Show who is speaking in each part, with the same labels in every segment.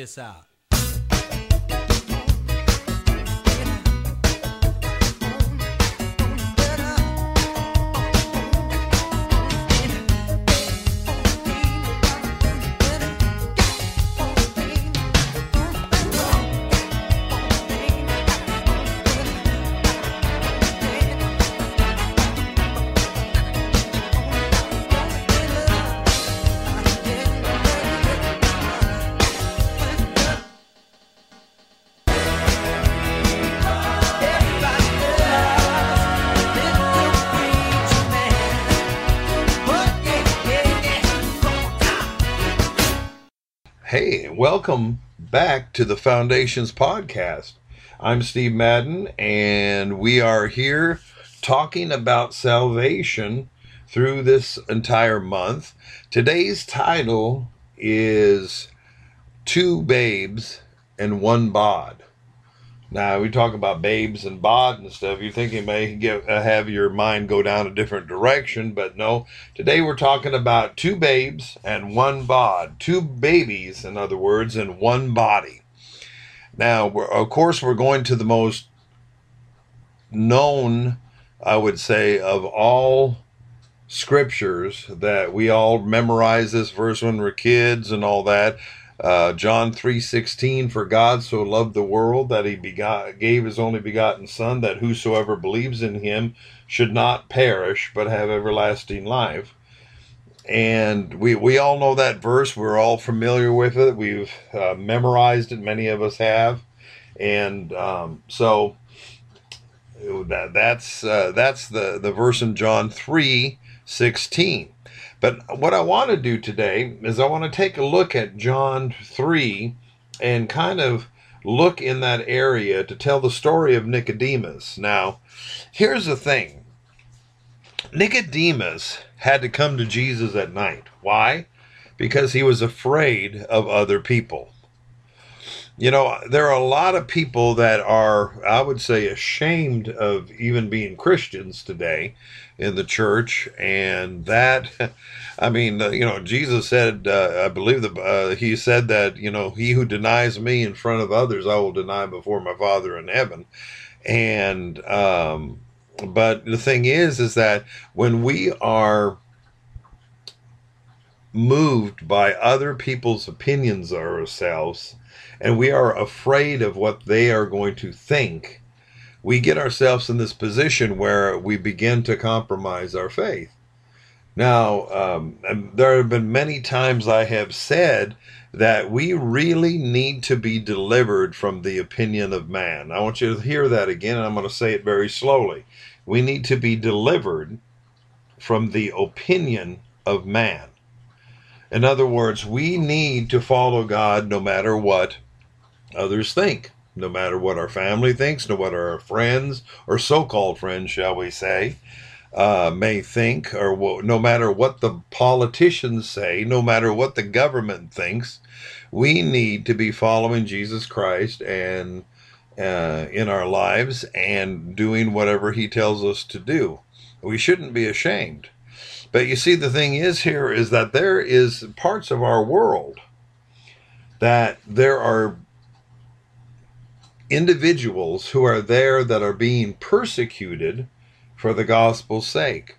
Speaker 1: this out.
Speaker 2: Welcome back to the Foundations Podcast. I'm Steve Madden, and we are here talking about salvation through this entire month. Today's title is Two Babes and One Bod. Now, we talk about babes and bod and stuff. You think it may get, uh, have your mind go down a different direction, but no. Today we're talking about two babes and one bod. Two babies, in other words, and one body. Now, of course, we're going to the most known, I would say, of all scriptures that we all memorize this verse when we're kids and all that. Uh, John 3:16 for God so loved the world that he begot, gave his only begotten son that whosoever believes in him should not perish but have everlasting life. And we we all know that verse, we're all familiar with it. We've uh, memorized it, many of us have. And um, so that, that's uh, that's the the verse in John 3:16. But what I want to do today is I want to take a look at John 3 and kind of look in that area to tell the story of Nicodemus. Now, here's the thing Nicodemus had to come to Jesus at night. Why? Because he was afraid of other people. You know, there are a lot of people that are, I would say, ashamed of even being Christians today in the church. And that, I mean, uh, you know, Jesus said, uh, I believe that uh, he said that, you know, he who denies me in front of others, I will deny before my Father in heaven. And, um, but the thing is, is that when we are moved by other people's opinions of ourselves, and we are afraid of what they are going to think, we get ourselves in this position where we begin to compromise our faith. Now, um, there have been many times I have said that we really need to be delivered from the opinion of man. I want you to hear that again, and I'm going to say it very slowly. We need to be delivered from the opinion of man. In other words, we need to follow God no matter what others think, no matter what our family thinks, no matter what our friends or so called friends, shall we say, uh, may think, or no matter what the politicians say, no matter what the government thinks, we need to be following Jesus Christ and uh, in our lives and doing whatever He tells us to do. We shouldn't be ashamed. But you see, the thing is here is that there is parts of our world that there are individuals who are there that are being persecuted for the gospel's sake.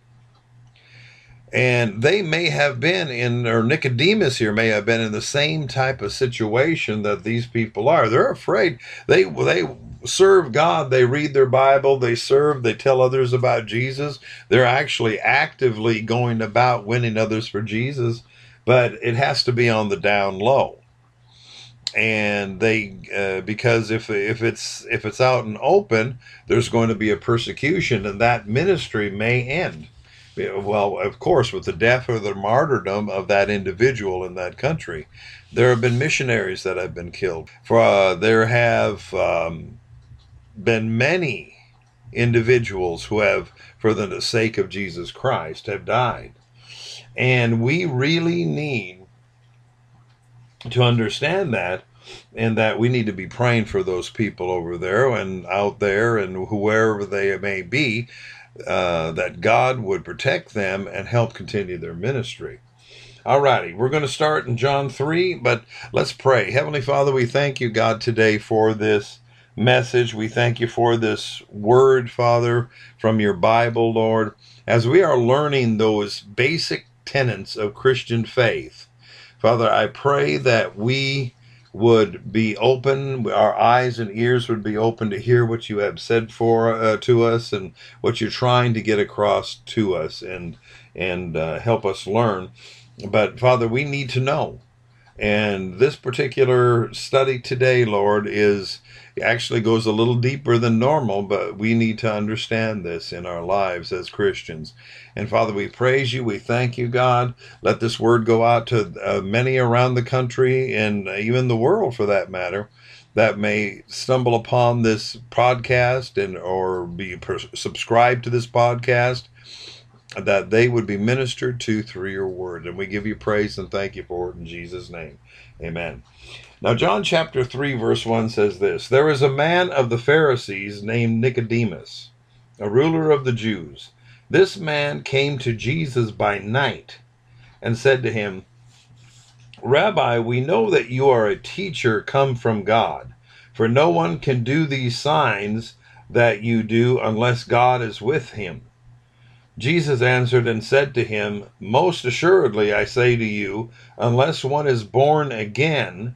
Speaker 2: And they may have been in, or Nicodemus here may have been in the same type of situation that these people are. They're afraid. They they serve God. They read their Bible. They serve. They tell others about Jesus. They're actually actively going about winning others for Jesus, but it has to be on the down low and they uh, because if if it's if it's out and open there's going to be a persecution and that ministry may end. Well of course with the death or the martyrdom of that individual in that country there have been missionaries that have been killed. For uh, there have um, been many individuals who have for the sake of jesus christ have died. And we really need to understand that and that we need to be praying for those people over there and out there and whoever they may be uh, that god would protect them and help continue their ministry Alrighty, we're going to start in John 3, but let's pray. Heavenly Father, we thank you, God, today for this message. We thank you for this word, Father, from your Bible, Lord, as we are learning those basic tenets of Christian faith. Father, I pray that we would be open, our eyes and ears would be open to hear what you have said for uh, to us and what you're trying to get across to us and and uh, help us learn. But Father, we need to know. And this particular study today, Lord, is actually goes a little deeper than normal, but we need to understand this in our lives as Christians. And Father, we praise you. We thank you, God. Let this word go out to uh, many around the country and even the world for that matter that may stumble upon this podcast and or be subscribed to this podcast that they would be ministered to through your word. And we give you praise and thank you for it in Jesus' name. Amen. Now, John chapter 3, verse 1 says this There is a man of the Pharisees named Nicodemus, a ruler of the Jews. This man came to Jesus by night and said to him, Rabbi, we know that you are a teacher come from God, for no one can do these signs that you do unless God is with him. Jesus answered and said to him, Most assuredly I say to you, unless one is born again,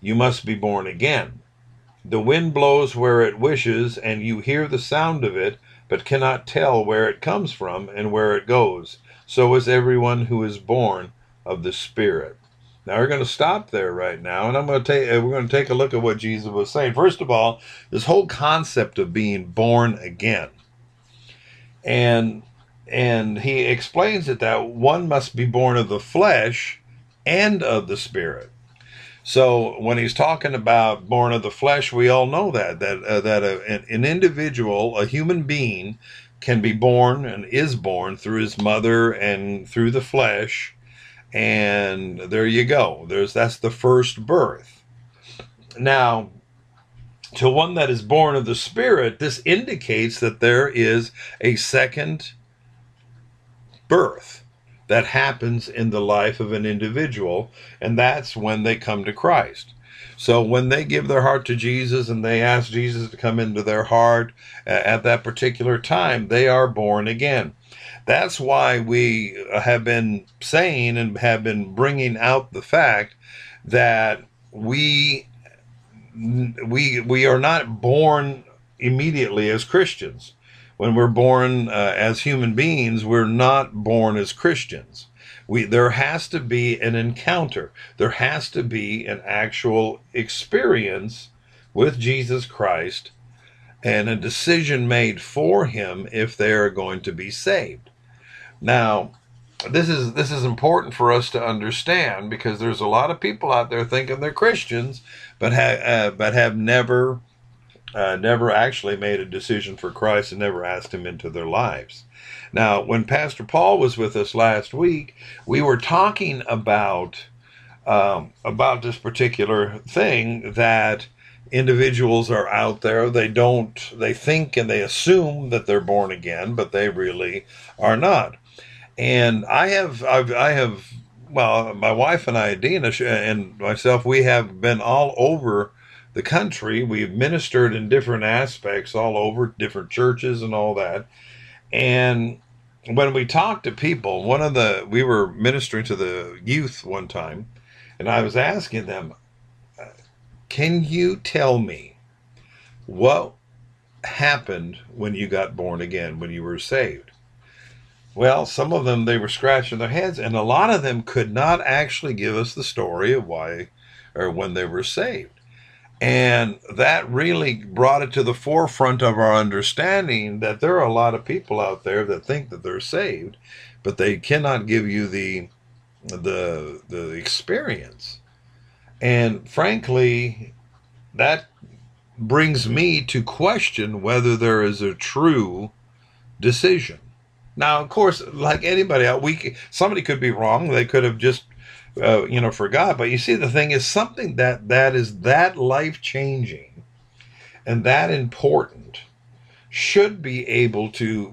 Speaker 2: You must be born again. The wind blows where it wishes, and you hear the sound of it, but cannot tell where it comes from and where it goes. So is everyone who is born of the Spirit. Now we're going to stop there right now, and I'm going to take uh, we're going to take a look at what Jesus was saying. First of all, this whole concept of being born again and and he explains it that one must be born of the flesh and of the spirit. So when he's talking about born of the flesh, we all know that that uh, that a, an individual, a human being, can be born and is born through his mother and through the flesh, and there you go. There's that's the first birth. Now, to one that is born of the Spirit, this indicates that there is a second birth that happens in the life of an individual, and that's when they come to Christ. So when they give their heart to Jesus and they ask Jesus to come into their heart uh, at that particular time, they are born again. That's why we have been saying and have been bringing out the fact that we we we are not born immediately as Christians. When we're born uh, as human beings, we're not born as Christians. We there has to be an encounter. There has to be an actual experience with Jesus Christ and a decision made for him if they are going to be saved. Now, this is this is important for us to understand because there's a lot of people out there thinking they're Christians, but have uh, but have never uh, never actually made a decision for Christ and never asked Him into their lives. Now, when Pastor Paul was with us last week, we were talking about um, about this particular thing that individuals are out there they don't they think and they assume that they're born again but they really are not and I have I've, I have well, my wife and I, Dina and myself, we have been all over the country. We've ministered in different aspects all over different churches and all that. And when we talk to people, one of the we were ministering to the youth one time, and I was asking them, "Can you tell me what happened when you got born again, when you were saved?" Well, some of them they were scratching their heads, and a lot of them could not actually give us the story of why or when they were saved. And that really brought it to the forefront of our understanding that there are a lot of people out there that think that they're saved, but they cannot give you the the the experience. And frankly, that brings me to question whether there is a true decision. Now, of course, like anybody we somebody could be wrong. They could have just, uh, you know, for God. But you see, the thing is, something that that is that life changing and that important should be able to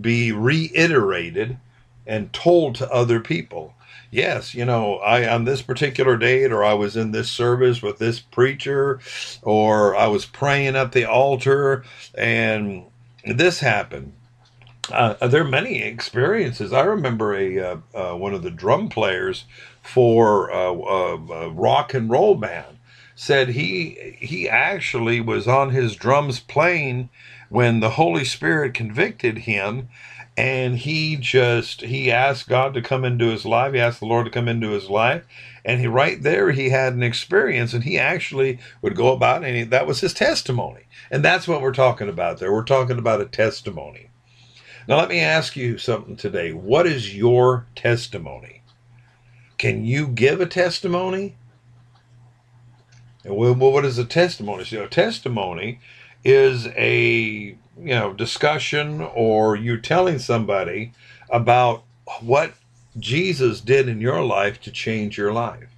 Speaker 2: be reiterated and told to other people. Yes, you know, I on this particular date, or I was in this service with this preacher, or I was praying at the altar, and this happened uh, there are many experiences. I remember a uh, uh, one of the drum players for uh, a rock and roll band said he he actually was on his drums playing when the Holy Spirit convicted him, and he just he asked God to come into his life. He asked the Lord to come into his life, and he right there he had an experience, and he actually would go about and he, that was his testimony, and that's what we're talking about there. We're talking about a testimony. Now, let me ask you something today. What is your testimony? Can you give a testimony? Well, what is a testimony? So, a testimony is a you know discussion or you telling somebody about what Jesus did in your life to change your life.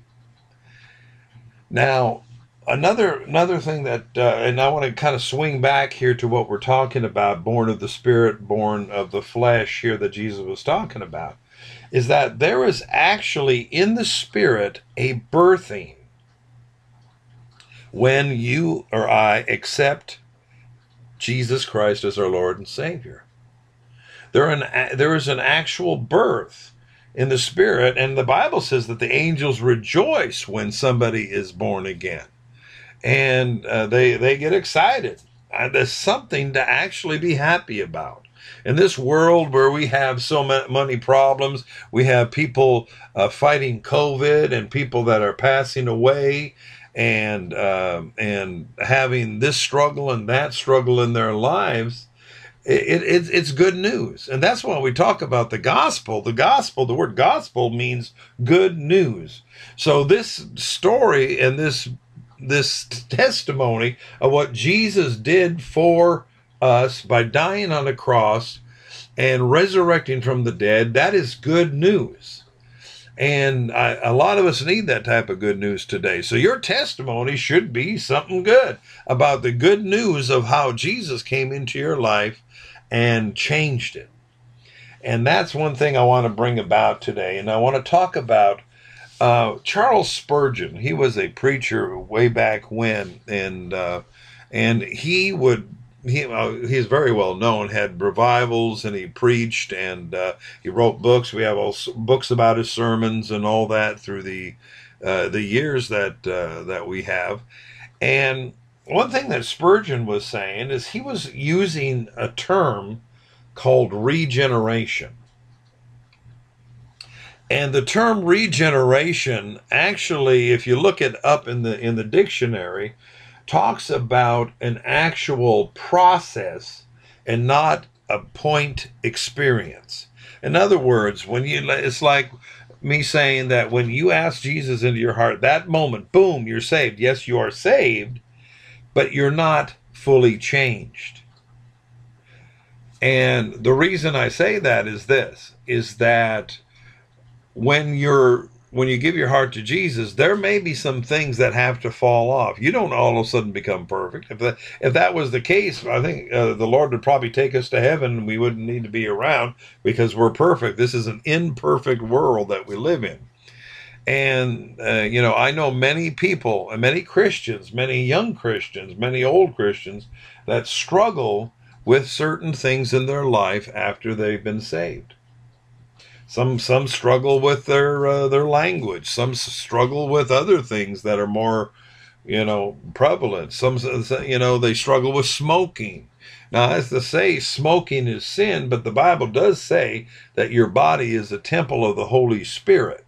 Speaker 2: Now, another another thing that uh, and i want to kind of swing back here to what we're talking about born of the spirit born of the flesh here that jesus was talking about is that there is actually in the spirit a birthing when you or i accept jesus christ as our lord and savior. There, an, there is an actual birth in the spirit and the bible says that the angels rejoice when somebody is born again and uh, they they get excited. Uh, there's something to actually be happy about. In this world where we have so many problems, we have people uh, fighting COVID and people that are passing away, and uh, and having this struggle and that struggle in their lives. It, it, it's good news. And that's why we talk about the gospel. The gospel, the word gospel means good news. So this story and this this testimony of what Jesus did for us by dying on the cross and resurrecting from the dead, that is good news. And I, a lot of us need that type of good news today. So your testimony should be something good about the good news of how Jesus came into your life and changed it. And that's one thing I want to bring about today. And I want to talk about uh, Charles Spurgeon, he was a preacher way back when, and uh, and he would he uh, he's very well known. Had revivals and he preached and uh, he wrote books. We have all books about his sermons and all that through the uh, the years that uh, that we have. And one thing that Spurgeon was saying is he was using a term called regeneration. And the term regeneration actually, if you look it up in the in the dictionary, talks about an actual process and not a point experience. In other words, when you it's like me saying that when you ask Jesus into your heart, that moment, boom, you're saved. Yes, you are saved, but you're not fully changed. And the reason I say that is this is that when you're when you give your heart to Jesus, there may be some things that have to fall off. You don't all of a sudden become perfect. If that if that was the case, I think uh, the Lord would probably take us to heaven. We wouldn't need to be around because we're perfect. This is an imperfect world that we live in. And uh, you know, I know many people, and many Christians, many young Christians, many old Christians that struggle with certain things in their life after they've been saved. Some some struggle with their uh, their language. Some struggle with other things that are more, you know, prevalent. Some you know they struggle with smoking. Now, as to say, smoking is sin, but the Bible does say that your body is a temple of the Holy Spirit.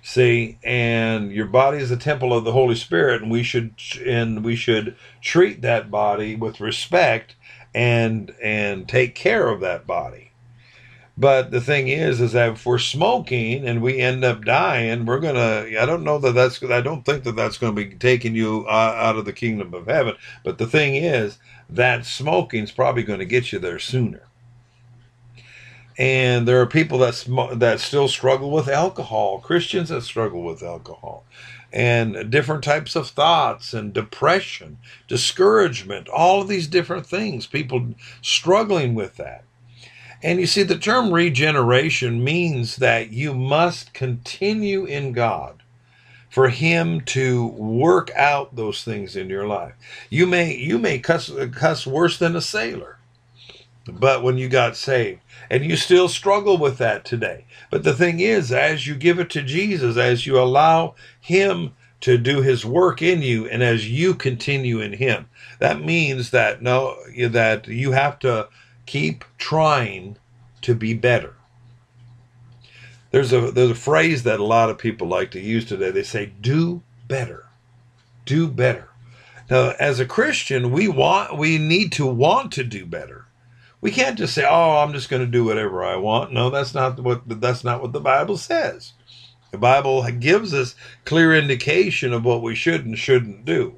Speaker 2: See, and your body is a temple of the Holy Spirit, and we should and we should treat that body with respect and and take care of that body. But the thing is, is that if we're smoking and we end up dying, we're gonna. I don't know that that's. I don't think that that's going to be taking you uh, out of the kingdom of heaven. But the thing is, that smoking's probably going to get you there sooner. And there are people that sm- that still struggle with alcohol. Christians that struggle with alcohol and different types of thoughts and depression, discouragement, all of these different things, people struggling with that. And you see, the term regeneration means that you must continue in God for him to work out those things in your life. You may you may cuss cuss worse than a sailor. But when you got saved, and you still struggle with that today. But the thing is, as you give it to Jesus, as you allow Him to do His work in you, and as you continue in Him, that means that no, that you have to keep trying to be better. There's a there's a phrase that a lot of people like to use today. They say, "Do better, do better." Now, as a Christian, we want we need to want to do better. We can't just say, "Oh, I'm just going to do whatever I want." No, that's not what that's not what the Bible says. The Bible gives us clear indication of what we should and shouldn't do.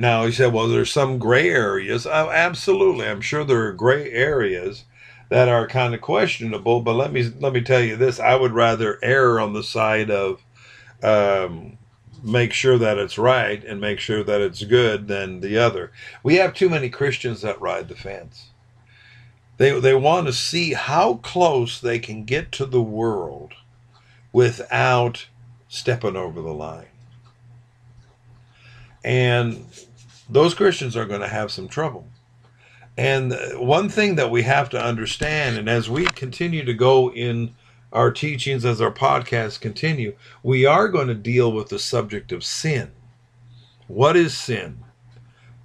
Speaker 2: Now, he said, well, there's some gray areas. Oh, absolutely. I'm sure there are gray areas that are kind of questionable, but let me let me tell you this. I would rather err on the side of um, make sure that it's right and make sure that it's good than the other. We have too many Christians that ride the fence. They, they want to see how close they can get to the world without stepping over the line. And those Christians are going to have some trouble. And one thing that we have to understand, and as we continue to go in our teachings, as our podcasts continue, we are going to deal with the subject of sin. What is sin?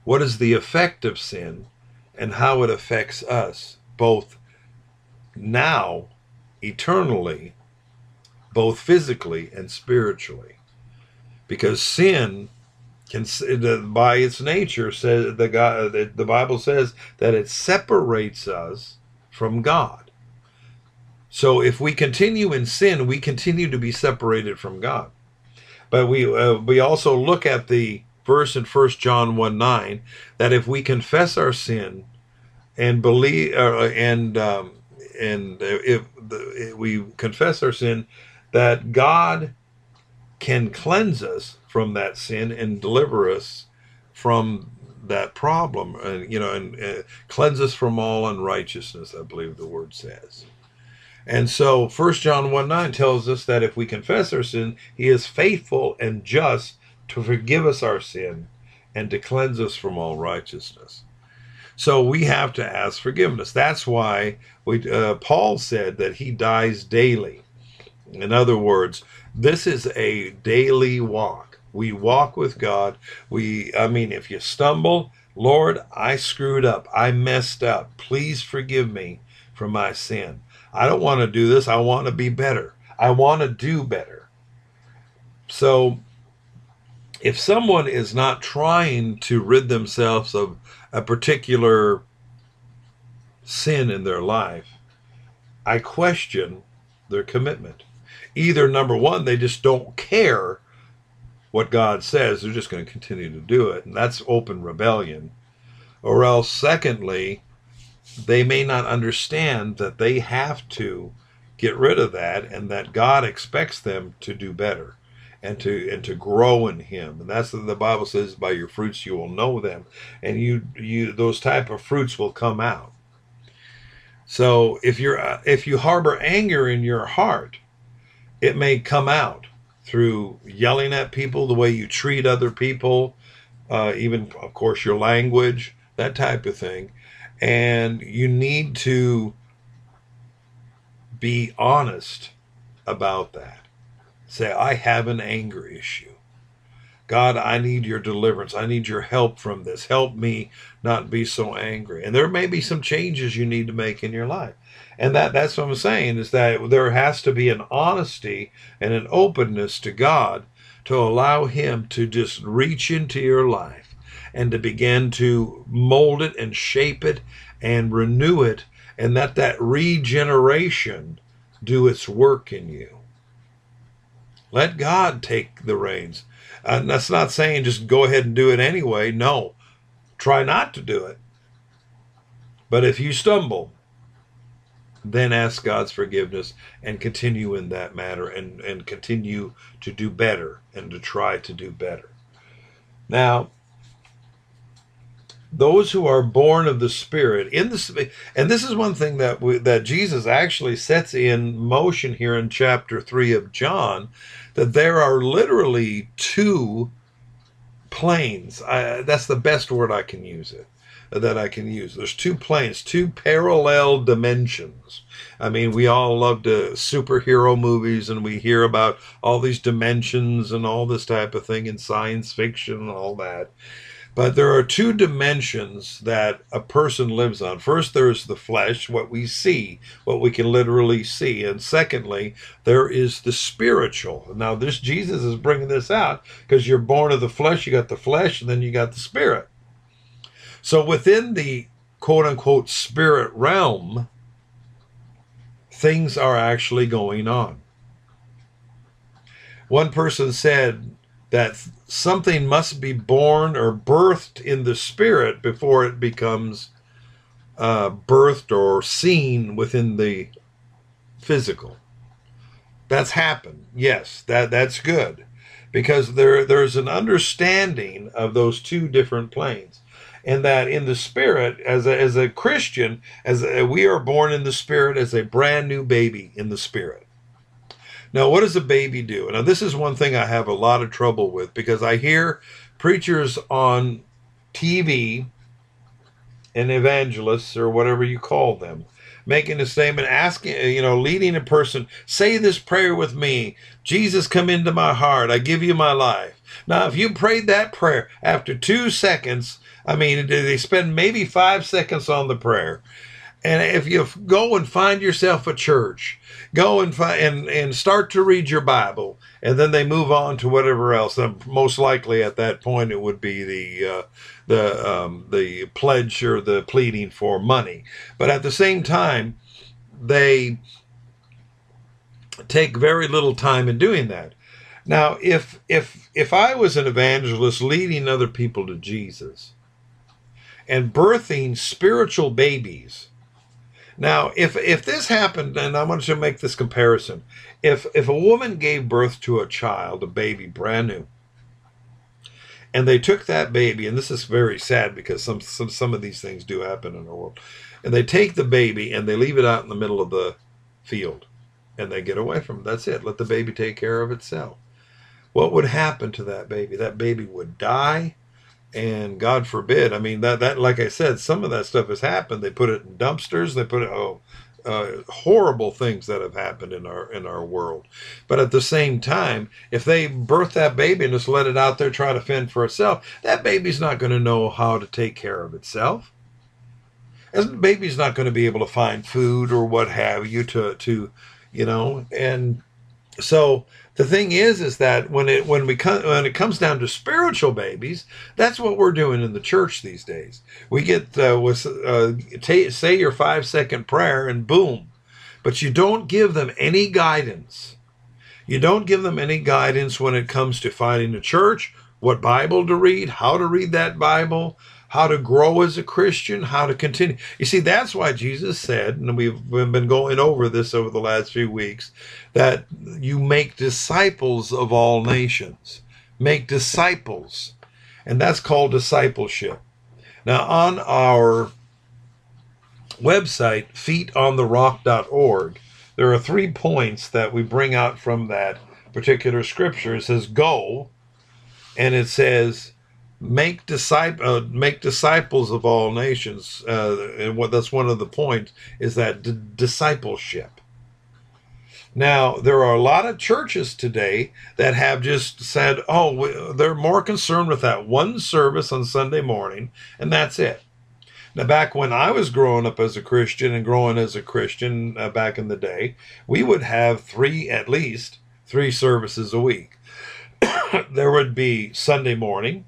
Speaker 2: What is the effect of sin? And how it affects us, both now, eternally, both physically and spiritually. Because sin can, by its nature, says the God, the Bible says that it separates us from God. So if we continue in sin, we continue to be separated from God. But we uh, we also look at the verse in 1 John 1 9 that if we confess our sin and believe uh, and um, and if, if we confess our sin, that God can cleanse us from that sin and deliver us from that problem, and you know, and uh, cleanse us from all unrighteousness. I believe the word says. And so 1 John 1 9 tells us that if we confess our sin, he is faithful and just to forgive us our sin and to cleanse us from all righteousness. So we have to ask forgiveness. That's why we, uh, Paul said that he dies daily. In other words, this is a daily walk. We walk with God. We, I mean, if you stumble, Lord, I screwed up. I messed up. Please forgive me for my sin. I don't want to do this. I want to be better. I want to do better. So, if someone is not trying to rid themselves of a particular sin in their life, I question their commitment. Either number one, they just don't care what God says, they're just going to continue to do it, and that's open rebellion. Or else, secondly, they may not understand that they have to get rid of that and that God expects them to do better and to and to grow in him. And that's what the bible says by your fruits you will know them. And you you those type of fruits will come out. So if you're uh, if you harbor anger in your heart it may come out through yelling at people the way you treat other people uh, even of course your language that type of thing and you need to be honest about that. Say, I have an anger issue. God, I need your deliverance. I need your help from this. Help me not be so angry. And there may be some changes you need to make in your life. And that, that's what I'm saying is that there has to be an honesty and an openness to God to allow Him to just reach into your life and to begin to mold it and shape it and renew it and let that regeneration do its work in you. Let God take the reins. And that's not saying just go ahead and do it anyway. No, try not to do it. But if you stumble, then ask God's forgiveness and continue in that matter and, and continue to do better and to try to do better. Now, those who are born of the Spirit in the and this is one thing that we, that Jesus actually sets in motion here in chapter three of John, that there are literally two planes. I, that's the best word I can use it that I can use. There's two planes, two parallel dimensions. I mean, we all love the superhero movies and we hear about all these dimensions and all this type of thing in science fiction and all that. But there are two dimensions that a person lives on. First, there is the flesh, what we see, what we can literally see. And secondly, there is the spiritual. Now, this Jesus is bringing this out because you're born of the flesh, you got the flesh, and then you got the spirit. So within the quote unquote spirit realm, things are actually going on. One person said that something must be born or birthed in the spirit before it becomes uh, birthed or seen within the physical. That's happened. Yes, that that's good because there there's an understanding of those two different planes and that in the spirit as a, as a christian as a, we are born in the spirit as a brand new baby in the spirit now what does a baby do? Now this is one thing i have a lot of trouble with because i hear preachers on tv and evangelists or whatever you call them making a statement asking you know leading a person say this prayer with me. Jesus come into my heart. I give you my life. Now if you prayed that prayer after two seconds I mean, they spend maybe five seconds on the prayer. And if you go and find yourself a church, go and find and, and start to read your Bible, and then they move on to whatever else. And most likely at that point it would be the uh, the um, the pledge or the pleading for money. But at the same time, they take very little time in doing that. Now, if if if I was an evangelist leading other people to Jesus, and birthing spiritual babies. Now, if if this happened, and I want to make this comparison, if if a woman gave birth to a child, a baby, brand new, and they took that baby, and this is very sad because some some some of these things do happen in our world, and they take the baby and they leave it out in the middle of the field, and they get away from it. That's it. Let the baby take care of itself. What would happen to that baby? That baby would die and God forbid, I mean that that like I said, some of that stuff has happened. They put it in dumpsters. They put it oh, uh, horrible things that have happened in our in our world. But at the same time, if they birth that baby and just let it out there try to fend for itself, that baby's not going to know how to take care of itself. As the baby's not going to be able to find food or what have you to to, you know, and so the thing is is that when it when we come when it comes down to spiritual babies that's what we're doing in the church these days. We get uh, with uh, t- say your five second prayer and boom. But you don't give them any guidance. You don't give them any guidance when it comes to finding a church what bible to read how to read that bible how to grow as a Christian, how to continue. You see, that's why Jesus said, and we've been going over this over the last few weeks, that you make disciples of all nations. Make disciples. And that's called discipleship. Now, on our website, feetontherock.org, there are three points that we bring out from that particular scripture. It says, Go, and it says, make disciple uh, make disciples of all nations uh, and what that's one of the points is that d- discipleship. Now there are a lot of churches today that have just said oh we, they're more concerned with that one service on sunday morning and that's it. Now back when i was growing up as a christian and growing as a christian uh, back in the day we would have three at least three services a week. There would be sunday morning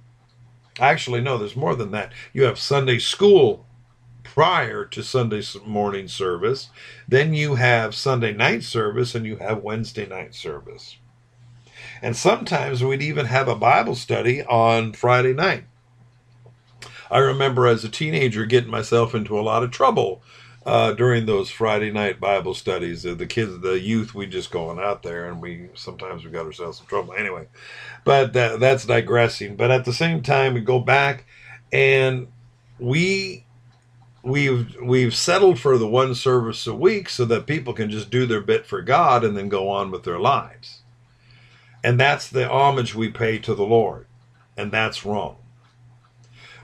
Speaker 2: Actually, no, there's more than that. You have Sunday school prior to Sunday morning service. Then you have Sunday night service and you have Wednesday night service. And sometimes we'd even have a Bible study on Friday night. I remember as a teenager getting myself into a lot of trouble uh, during those Friday night Bible studies. Uh, the kids, the youth, we just going out there, and we sometimes we got ourselves in trouble anyway. But that, that's digressing. But at the same time, we go back and we we've we've settled for the one service a week so that people can just do their bit for God and then go on with their lives. And that's the homage we pay to the Lord. And that's wrong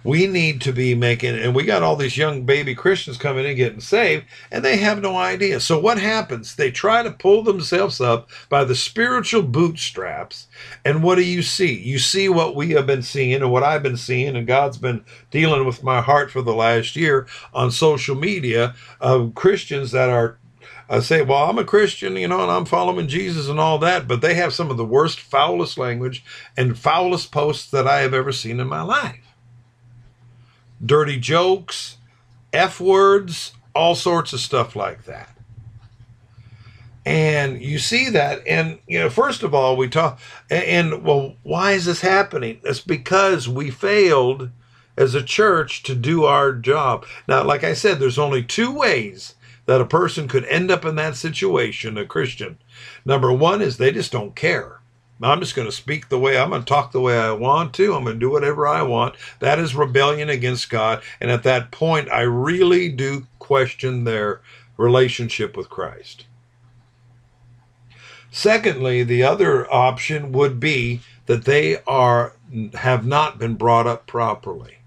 Speaker 2: we need to be making, and we got all these young baby Christians coming in getting saved, and they have no idea. So what happens? They try to pull themselves up by the spiritual bootstraps, and what do you see? You see what we have been seeing and what I've been seeing, and God's been dealing with my heart for the last year on social media of Christians that are I say, well, I'm a Christian, you know, and I'm following Jesus and all that, but they have some of the worst, foulest language and foulest posts that I have ever seen in my life dirty jokes, F words, all sorts of stuff like that. And you see that, and you know, first of all, we talk, and well, why is this happening? It's because we failed as a church to do our job. Now, like I said, there's only two ways that a person could end up in that situation, a Christian. Number one is they just don't care. I'm just going to speak the way I'm going to talk the way I want to. I'm going to do whatever I want. That is rebellion against God. And at that point, I really do question their relationship with Christ. Secondly, the other option would be that they are have not been brought up properly.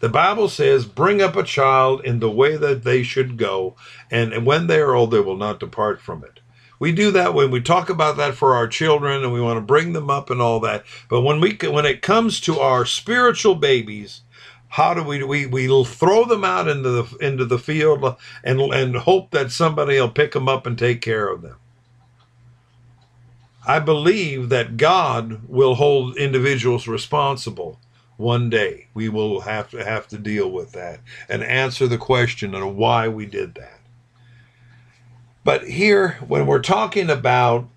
Speaker 2: The Bible says, "Bring up a child in the way that they should go, and when they are old, they will not depart from it." We do that when we talk about that for our children and we want to bring them up and all that. But when we when it comes to our spiritual babies, how do we we we throw them out into the into the field and and hope that somebody will pick them up and take care of them? I believe that God will hold individuals responsible one day. We will have to have to deal with that and answer the question of why we did that. But here, when we're talking about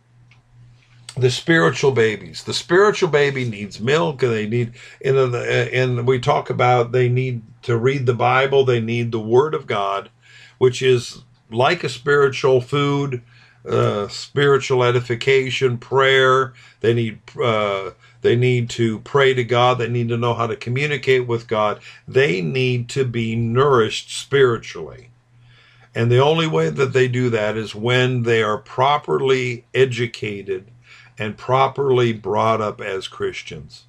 Speaker 2: the spiritual babies, the spiritual baby needs milk, and they need, and, and we talk about they need to read the Bible, they need the Word of God, which is like a spiritual food, uh, spiritual edification, prayer. They need uh, they need to pray to God. They need to know how to communicate with God. They need to be nourished spiritually. And the only way that they do that is when they are properly educated and properly brought up as Christians.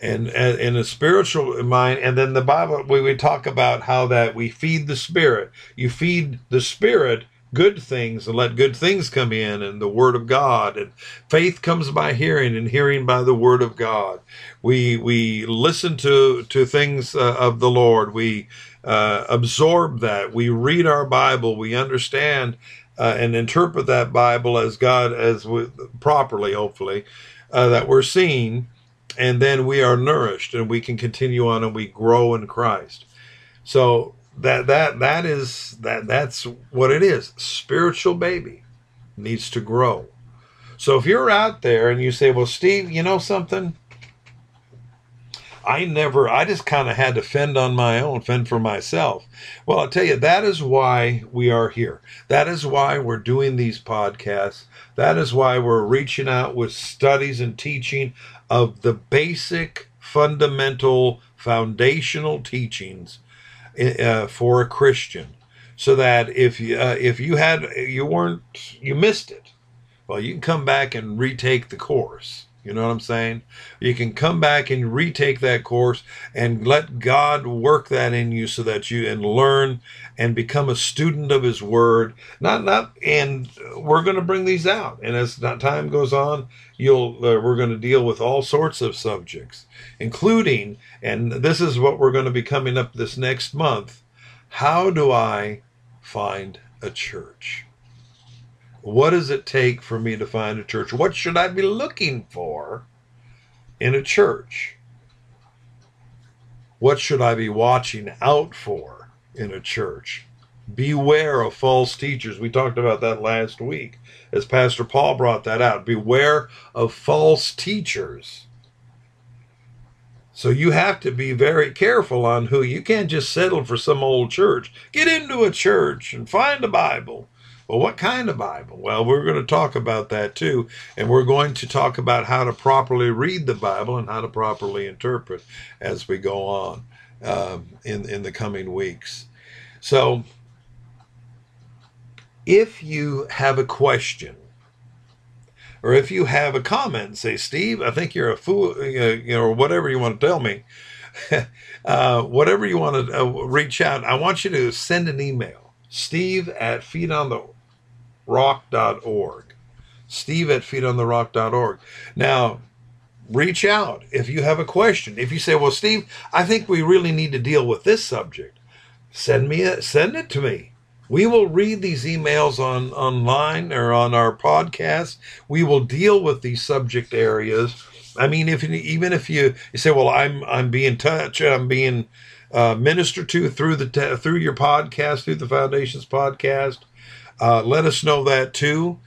Speaker 2: And in a spiritual mind, and then the Bible, we, we talk about how that we feed the Spirit. You feed the Spirit good things and let good things come in and the word of God and faith comes by hearing and hearing by the word of God we we listen to to things uh, of the Lord we uh, absorb that. We read our Bible. We understand uh, and interpret that Bible as God as we, properly, hopefully, uh, that we're seeing, and then we are nourished and we can continue on and we grow in Christ. So that that that is that that's what it is. Spiritual baby needs to grow. So if you're out there and you say, "Well, Steve, you know something." I never, I just kind of had to fend on my own, fend for myself. Well, I'll tell you, that is why we are here. That is why we're doing these podcasts. That is why we're reaching out with studies and teaching of the basic, fundamental, foundational teachings uh, for a Christian. So that if you, uh, if you had, you weren't, you missed it, well, you can come back and retake the course you know what I'm saying? You can come back and retake that course and let God work that in you so that you and learn and become a student of his word. Not not and we're going to bring these out. And as time goes on, you'll uh, we're going to deal with all sorts of subjects, including and this is what we're going to be coming up this next month. How do I find a church? What does it take for me to find a church? What should I be looking for in a church? What should I be watching out for in a church? Beware of false teachers. We talked about that last week as Pastor Paul brought that out. Beware of false teachers. So you have to be very careful on who you can't just settle for some old church. Get into a church and find a Bible. Well, what kind of Bible? Well, we're going to talk about that too. And we're going to talk about how to properly read the Bible and how to properly interpret as we go on um, in, in the coming weeks. So, if you have a question, or if you have a comment, say, Steve, I think you're a fool, you know, or whatever you want to tell me, uh, whatever you want to uh, reach out, I want you to send an email, steve at feedontherock.org. Steve at feedontherock.org. Now, reach out if you have a question. If you say, well, Steve, I think we really need to deal with this subject, send me a, send it to me. We will read these emails on online or on our podcast. We will deal with these subject areas. I mean, if even if you, you say, "Well, I'm I'm being touched, I'm being uh, ministered to through the through your podcast, through the Foundations podcast," uh, let us know that too.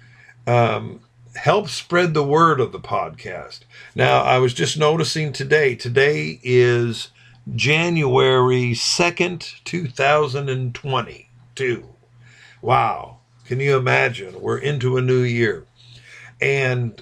Speaker 2: Um, help spread the word of the podcast. Now, I was just noticing today. Today is January second, two thousand and twenty-two. Wow. Can you imagine? We're into a new year. And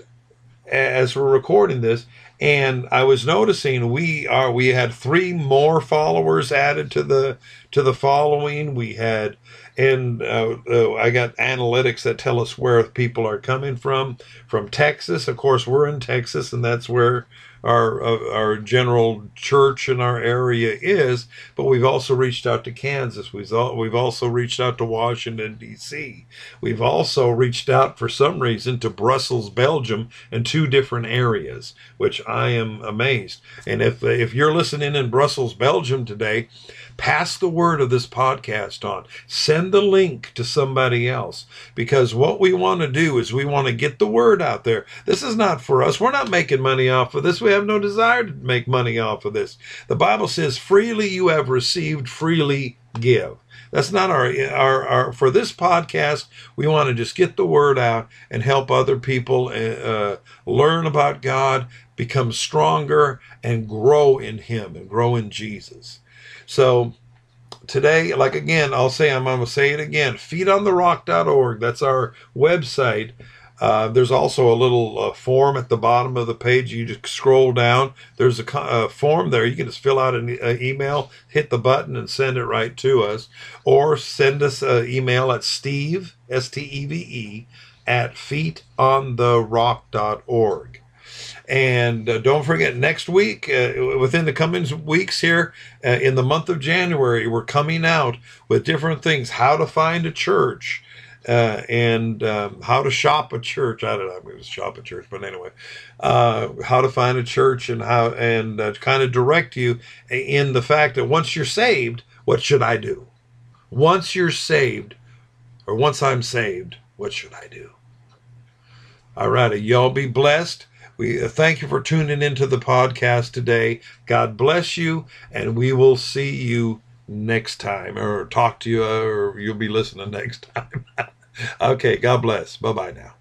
Speaker 2: as we're recording this, and I was noticing we are we had three more followers added to the to the following. We had and uh, uh, I got analytics that tell us where people are coming from. From Texas, of course, we're in Texas, and that's where our uh, our general church in our area is, but we've also reached out to Kansas. We've we've also reached out to Washington D.C. We've also reached out for some reason to Brussels, Belgium, in two different areas, which I am amazed. And if if you're listening in Brussels, Belgium today, pass the word of this podcast on. Send the link to somebody else because what we want to do is we want to get the word out there. This is not for us. We're not making money off of this. We have no desire to make money off of this. The Bible says, freely you have received, freely give. That's not our, our, our, for this podcast, we want to just get the word out and help other people uh, learn about God, become stronger, and grow in Him and grow in Jesus. So today, like again, I'll say, I'm going to say it again feedontherock.org. That's our website. Uh, there's also a little uh, form at the bottom of the page. You just scroll down. There's a, a form there. You can just fill out an uh, email, hit the button, and send it right to us. Or send us an email at steve, S T E V E, at feedontherock.org. And uh, don't forget, next week, uh, within the coming weeks here, uh, in the month of January, we're coming out with different things how to find a church. Uh, and um, how to shop a church. I don't know. I'm going to shop a church, but anyway, uh, how to find a church and how and uh, kind of direct you in the fact that once you're saved, what should I do? Once you're saved, or once I'm saved, what should I do? All righty, y'all be blessed. We uh, thank you for tuning into the podcast today. God bless you, and we will see you next time, or talk to you, or you'll be listening next time. okay, God bless. Bye bye now.